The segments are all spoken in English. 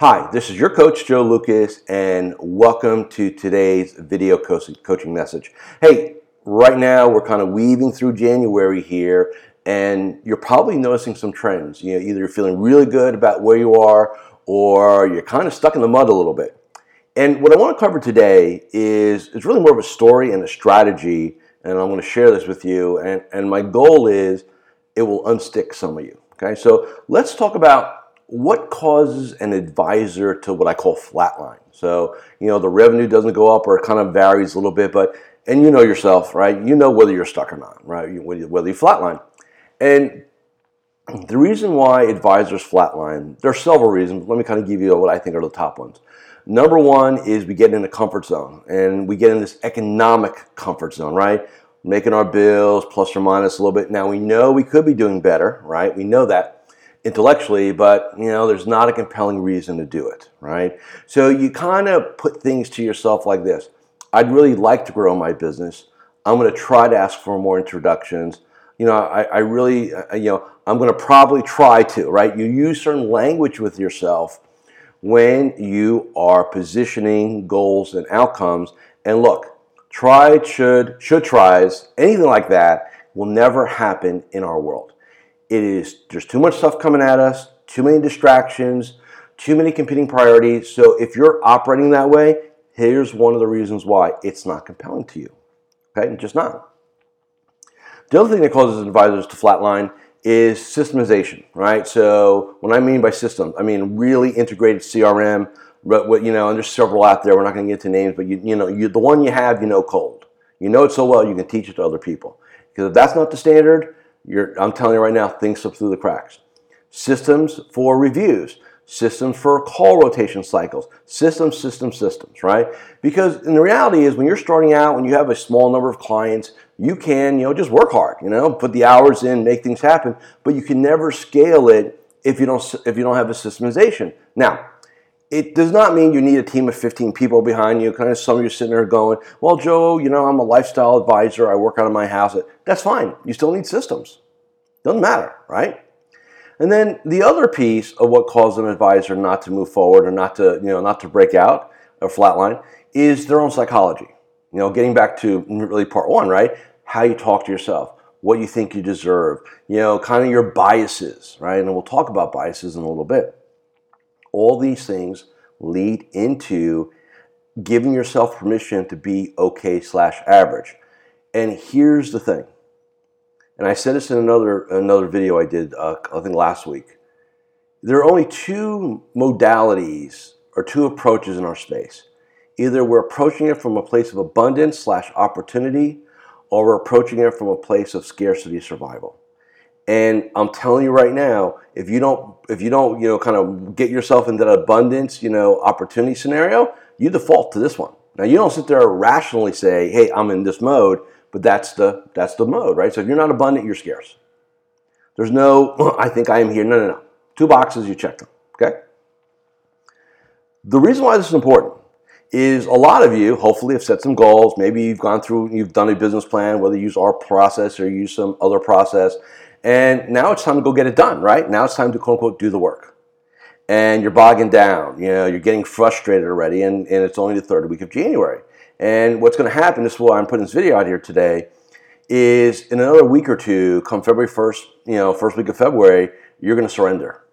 Hi, this is your coach, Joe Lukacs, and welcome to today's video coaching message. Hey, right now we're kind of weaving through January here, and you're probably noticing some trends. You know, either you're feeling really good about where you are, or you're kind of stuck in the mud a little bit. And what I want to cover today is it's really more of a story and a strategy, and I'm going to share this with you. And, and my goal is it will unstick some of you. Okay, so let's talk about what causes an advisor to what I call flatline. So, you know, the revenue doesn't go up or it kind of varies a little bit, but, and you know yourself, right? You know whether you're stuck or not, right? Whether you flatline. And the reason why advisors flatline, there are several reasons. Let me kind of give you what I think are the top ones. Number one is we get in a comfort zone and we get in this economic comfort zone, right? Making our bills plus or minus a little bit. Now we know we could be doing better, right? We know that intellectually, but you know, there's not a compelling reason to do it, right? So you kind of put things to yourself like this. I'd really like to grow my business. I'm going to try to ask for more introductions. You know, I, I really, uh, you know, I'm going to probably try to, right? You use certain language with yourself when you are positioning goals and outcomes. And look, try, should, should tries, anything like that will never happen in our world. It is there's too much stuff coming at us, too many distractions, too many competing priorities. So if you're operating that way, here's one of the reasons why it's not compelling to you. Okay, just not. The other thing that causes advisors to flatline is systemization, right? So what I mean by system, I mean really integrated CRM. But you know, and there's several out there. We're not going to get to names, but you you know, you the one you have, you know, cold. You know it so well, you can teach it to other people. Because if that's not the standard, you're, I'm telling you right now, things slip through the cracks. Systems for reviews, systems for call rotation cycles, systems, systems, systems, right? Because in the reality is when you're starting out, when you have a small number of clients, you can, you know, just work hard, you know, put the hours in, make things happen, but you can never scale it if you don't if you don't have a systemization. Now, it does not mean you need a team of 15 people behind you. Kind of some of you sitting there going, well, Joe, you know, I'm a lifestyle advisor. I work out of my house. That's fine. You still need systems. Doesn't matter, right? And then the other piece of what causes an advisor not to move forward or not to, you know, not to break out or flatline is their own psychology. You know, getting back to really part one, right? How you talk to yourself, what you think you deserve, you know, kind of your biases, right? And we'll talk about biases in a little bit. All these things lead into giving yourself permission to be okay slash average. And here's the thing. And I said this in another another video I did, uh, I think last week. There are only two modalities or two approaches in our space. Either we're approaching it from a place of abundance slash opportunity, or we're approaching it from a place of scarcity survival. And I'm telling you right now, if you don't, if you don't, you know, kind of get yourself into that abundance, you know, opportunity scenario, you default to this one. Now you don't sit there rationally say, "Hey, I'm in this mode," but that's the that's the mode, right? So if you're not abundant, you're scarce. There's no, I think I am here. No, no, no. Two boxes, you check them. Okay. The reason why this is important is a lot of you hopefully have set some goals. Maybe you've gone through, you've done a business plan, whether you use our process or use some other process, and now it's time to go get it done, right? Now it's time to quote unquote do the work. And you're bogging down, you know, you're getting frustrated already, and, and it's only the third week of January. And what's going to happen, this is why I'm putting this video out here today, is in another week or two, come February 1st, you know, first week of February, you're going to surrender.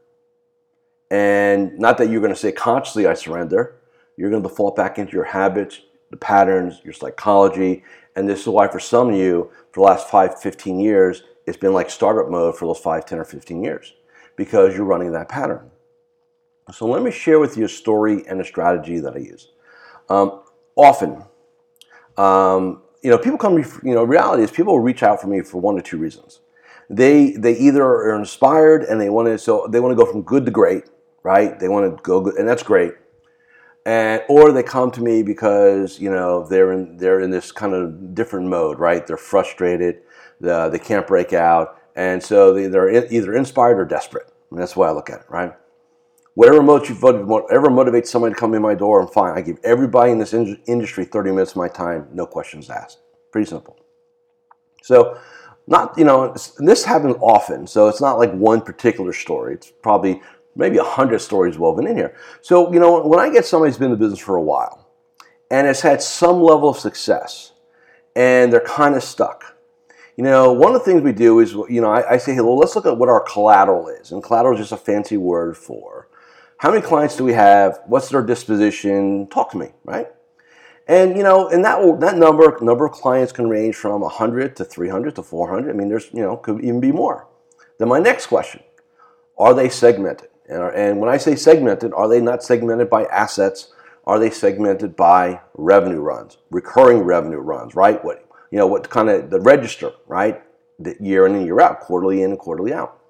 And not that you're going to say consciously, I surrender. You're going to default back into your habits, the patterns, your psychology. And this is why, for some of you, for the last five, 15 years, it's been like startup mode for those 5, 10, or 15 years because you're running that pattern. So let me share with you a story and a strategy that I use. Um, often, um, you know, people come, you know, reality is people reach out for me for one or two reasons. They, they either are inspired and they want to, so they want to go from good to great, right? They want to go good, and that's great. And, or they come to me because you know they're in they're in this kind of different mode, right? They're frustrated, the, they can't break out, and so they, they're either inspired or desperate. And that's way I look at it, right? Whatever motivates, whatever motivates somebody to come in my door, I'm fine. I give everybody in this in- industry 30 minutes of my time, no questions asked. Pretty simple. So, not you know, this happens often. So it's not like one particular story. It's probably maybe a hundred stories woven in here. So, you know, when I get somebody who's been in the business for a while and has had some level of success and they're kind of stuck, you know, one of the things we do is, you know, I, I say, hey, well, let's look at what our collateral is. And collateral is just a fancy word for how many clients do we have? What's their disposition? Talk to me, right? And you know, and that that number number of clients can range from 100 to 300 to 400. I mean, there's you know could even be more. Then my next question: Are they segmented? And, and when I say segmented, are they not segmented by assets? Are they segmented by revenue runs, recurring revenue runs? Right? What you know, what kind of the register, right? The year in and year out, quarterly in and quarterly out.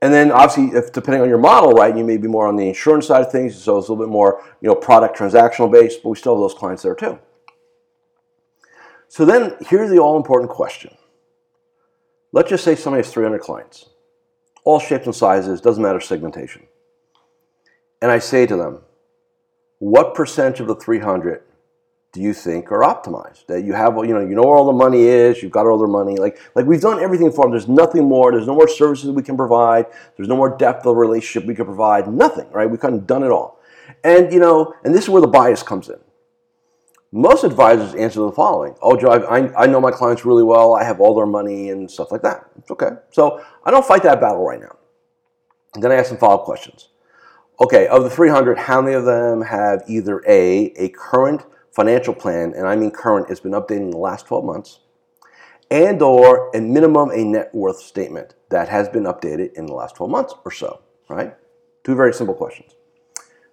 And then obviously, if depending on your model, right, you may be more on the insurance side of things, so it's a little bit more, you know, product transactional based, but we still have those clients there too. So then here's the all important question. Let's just say somebody has 300 clients, all shapes and sizes, doesn't matter segmentation. And I say to them, what percentage of the 300 do you think are optimized? That you have, you know, you know where all the money is, you've got all their money. Like, like we've done everything for them. There's nothing more. There's no more services we can provide. There's no more depth of relationship we can provide. Nothing, right? We've kind of done it all. And you know, and this is where the bias comes in. Most advisors answer the following: "Oh, Joe, I, I know my clients really well. I have all their money and stuff like that." It's okay. So I don't fight that battle right now. And then I ask some follow-up questions. Okay, of the 300, how many of them have either a a current financial plan, and I mean current, has been updated in the last 12 months, and or a minimum a net worth statement that has been updated in the last 12 months or so, right? Two very simple questions.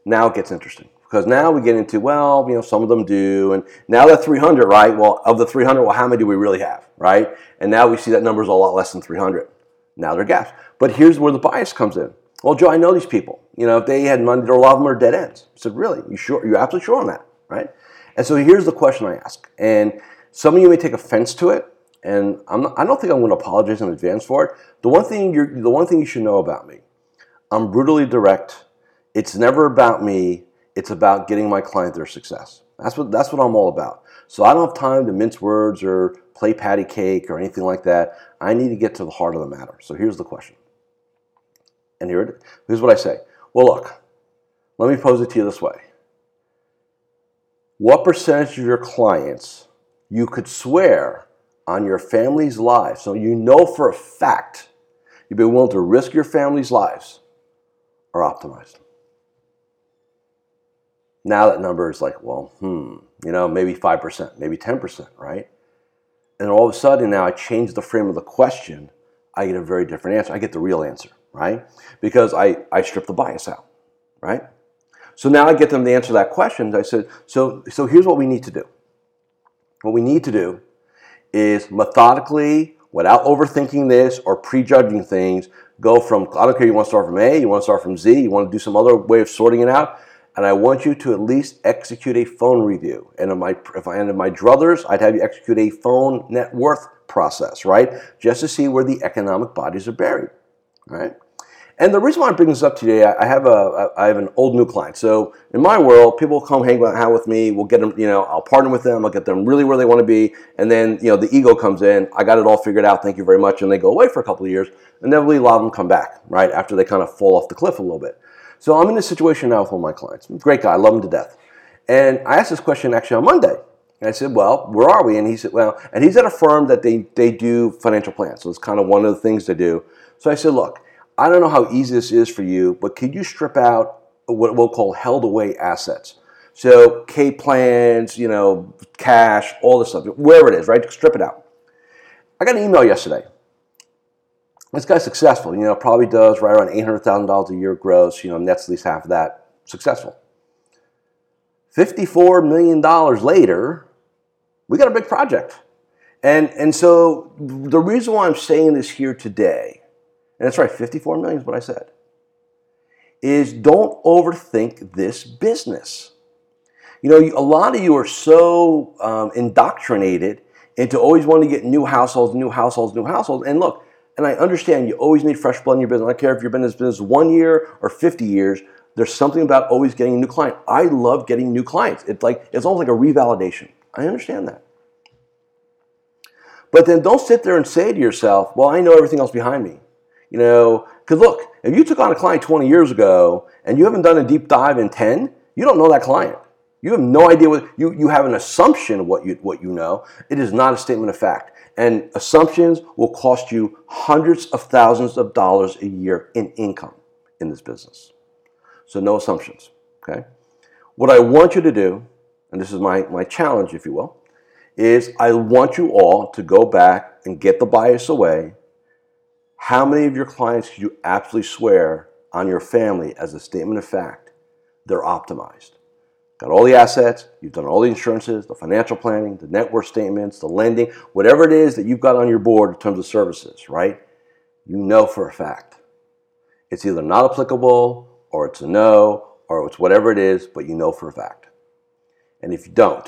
Now it gets interesting because now we get into, well, you know, some of them do, and now that 300, right? Well, of the 300, well, how many do we really have, right? And now we see that number is a lot less than 300. Now they're gaps. But here's where the bias comes in. Well, Joe, I know these people. You know, if they had money, a lot of them are dead ends. I said, really? You sure? You're absolutely sure on that, right? And so here's the question I ask. And some of you may take offense to it, and not, I don't think I'm going to apologize in advance for it. The one thing you the one thing you should know about me, I'm brutally direct. It's never about me. It's about getting my client their success. That's what that's what I'm all about. So I don't have time to mince words or play patty cake or anything like that. I need to get to the heart of the matter. So here's the question. And here it is. Here's what I say. Well, look, let me pose it to you this way what percentage of your clients you could swear on your family's lives, so you know for a fact you'd be willing to risk your family's lives, are optimized. Now that number is like, well, hmm, you know, maybe 5%, maybe 10%, right? And all of a sudden now I change the frame of the question, I get a very different answer. I get the real answer, right? Because I, I strip the bias out, right? So now I get them to answer that question. I said, so, so here's what we need to do. What we need to do is methodically, without overthinking this or prejudging things, go from, I don't care, you want to start from A, you want to start from Z, you want to do some other way of sorting it out, and I want you to at least execute a phone review. And my, if I, in my druthers, I'd have you execute a phone net worth process, right? Just to see where the economic bodies are buried, right? And the reason why I bring this up today, I have a I have an old new client. So in my world, people come hang out with me. We'll get them, you know, I'll partner with them. I'll get them really where they want to be. And then, you know, the ego comes in. I got it all figured out. Thank you very much. And they go away for a couple of years. And then a lot of them come back, right? After they kind of fall off the cliff a little bit. So I'm in this situation now with one of my clients. Great guy. I love him to death. And I asked this question actually on Monday. And I said, well, where are we? And he said, well, and he's at a firm that they, they do financial plans. So it's kind of one of the things they do. So I said, look, I don't know how easy this is for you, but could you strip out what we'll call held away assets? So K plans, you know, cash, all this stuff, wherever it is, right? Strip it out. I got an email yesterday. This guy's successful, you know, probably does right around $800,000 a year gross, you know, nets at least half of that. Successful. $54 million later, we got a big project. And, and so the reason why I'm saying this here today and that's right, 54 million is what I said, is don't overthink this business. You know, a lot of you are so um, indoctrinated into always wanting to get new households, new households, new households. And look, and I understand you always need fresh blood in your business. I don't care if you've been in this business one year or 50 years. There's something about always getting a new client. I love getting new clients. It's like it's almost like a revalidation. I understand that. But then don't sit there and say to yourself, "Well, I know everything else behind me." You know, because look, if you took on a client 20 years ago and you haven't done a deep dive in 10, you don't know that client. You have no idea what you, you have an assumption of what you what you know. It is not a statement of fact. And assumptions will cost you hundreds of thousands of dollars a year in income in this business. So no assumptions. Okay. What I want you to do, and this is my, my challenge, if you will, is I want you all to go back and get the bias away. How many of your clients could you absolutely swear on your family as a statement of fact they're optimized? Got all the assets, you've done all the insurances, the financial planning, the net worth statements, the lending, whatever it is that you've got on your board in terms of services, right? You know for a fact. It's either not applicable or it's a no or it's whatever it is, but you know for a fact. And if you don't,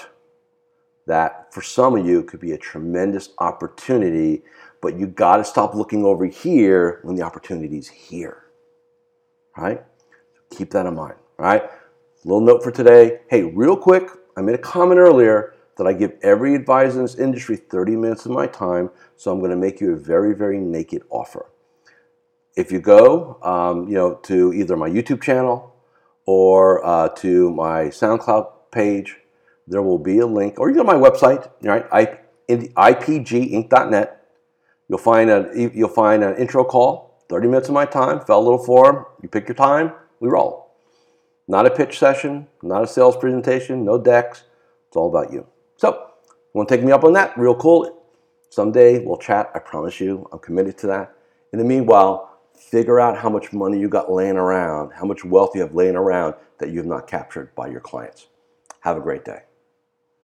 that for some of you could be a tremendous opportunity, but you got to stop looking over here when the opportunity is here. Right? Keep that in mind. All right? Little note for today. Hey, real quick, I made a comment earlier that I give every advisor in this industry 30 minutes of my time, so I'm going to make you a very, very naked offer. If you go, um, you know, to either my YouTube channel or uh, to my SoundCloud page, there will be a link, or you go to my website, right? IPGinc.net. You'll find a you'll find an intro call, 30 minutes of my time, fill a little form. You pick your time, we roll. Not a pitch session, not a sales presentation, no decks. It's all about you. So, you want to take me up on that? Real cool. Someday we'll chat. I promise you. I'm committed to that. In the meanwhile, figure out how much money you got laying around, how much wealth you have laying around that you have not captured by your clients. Have a great day.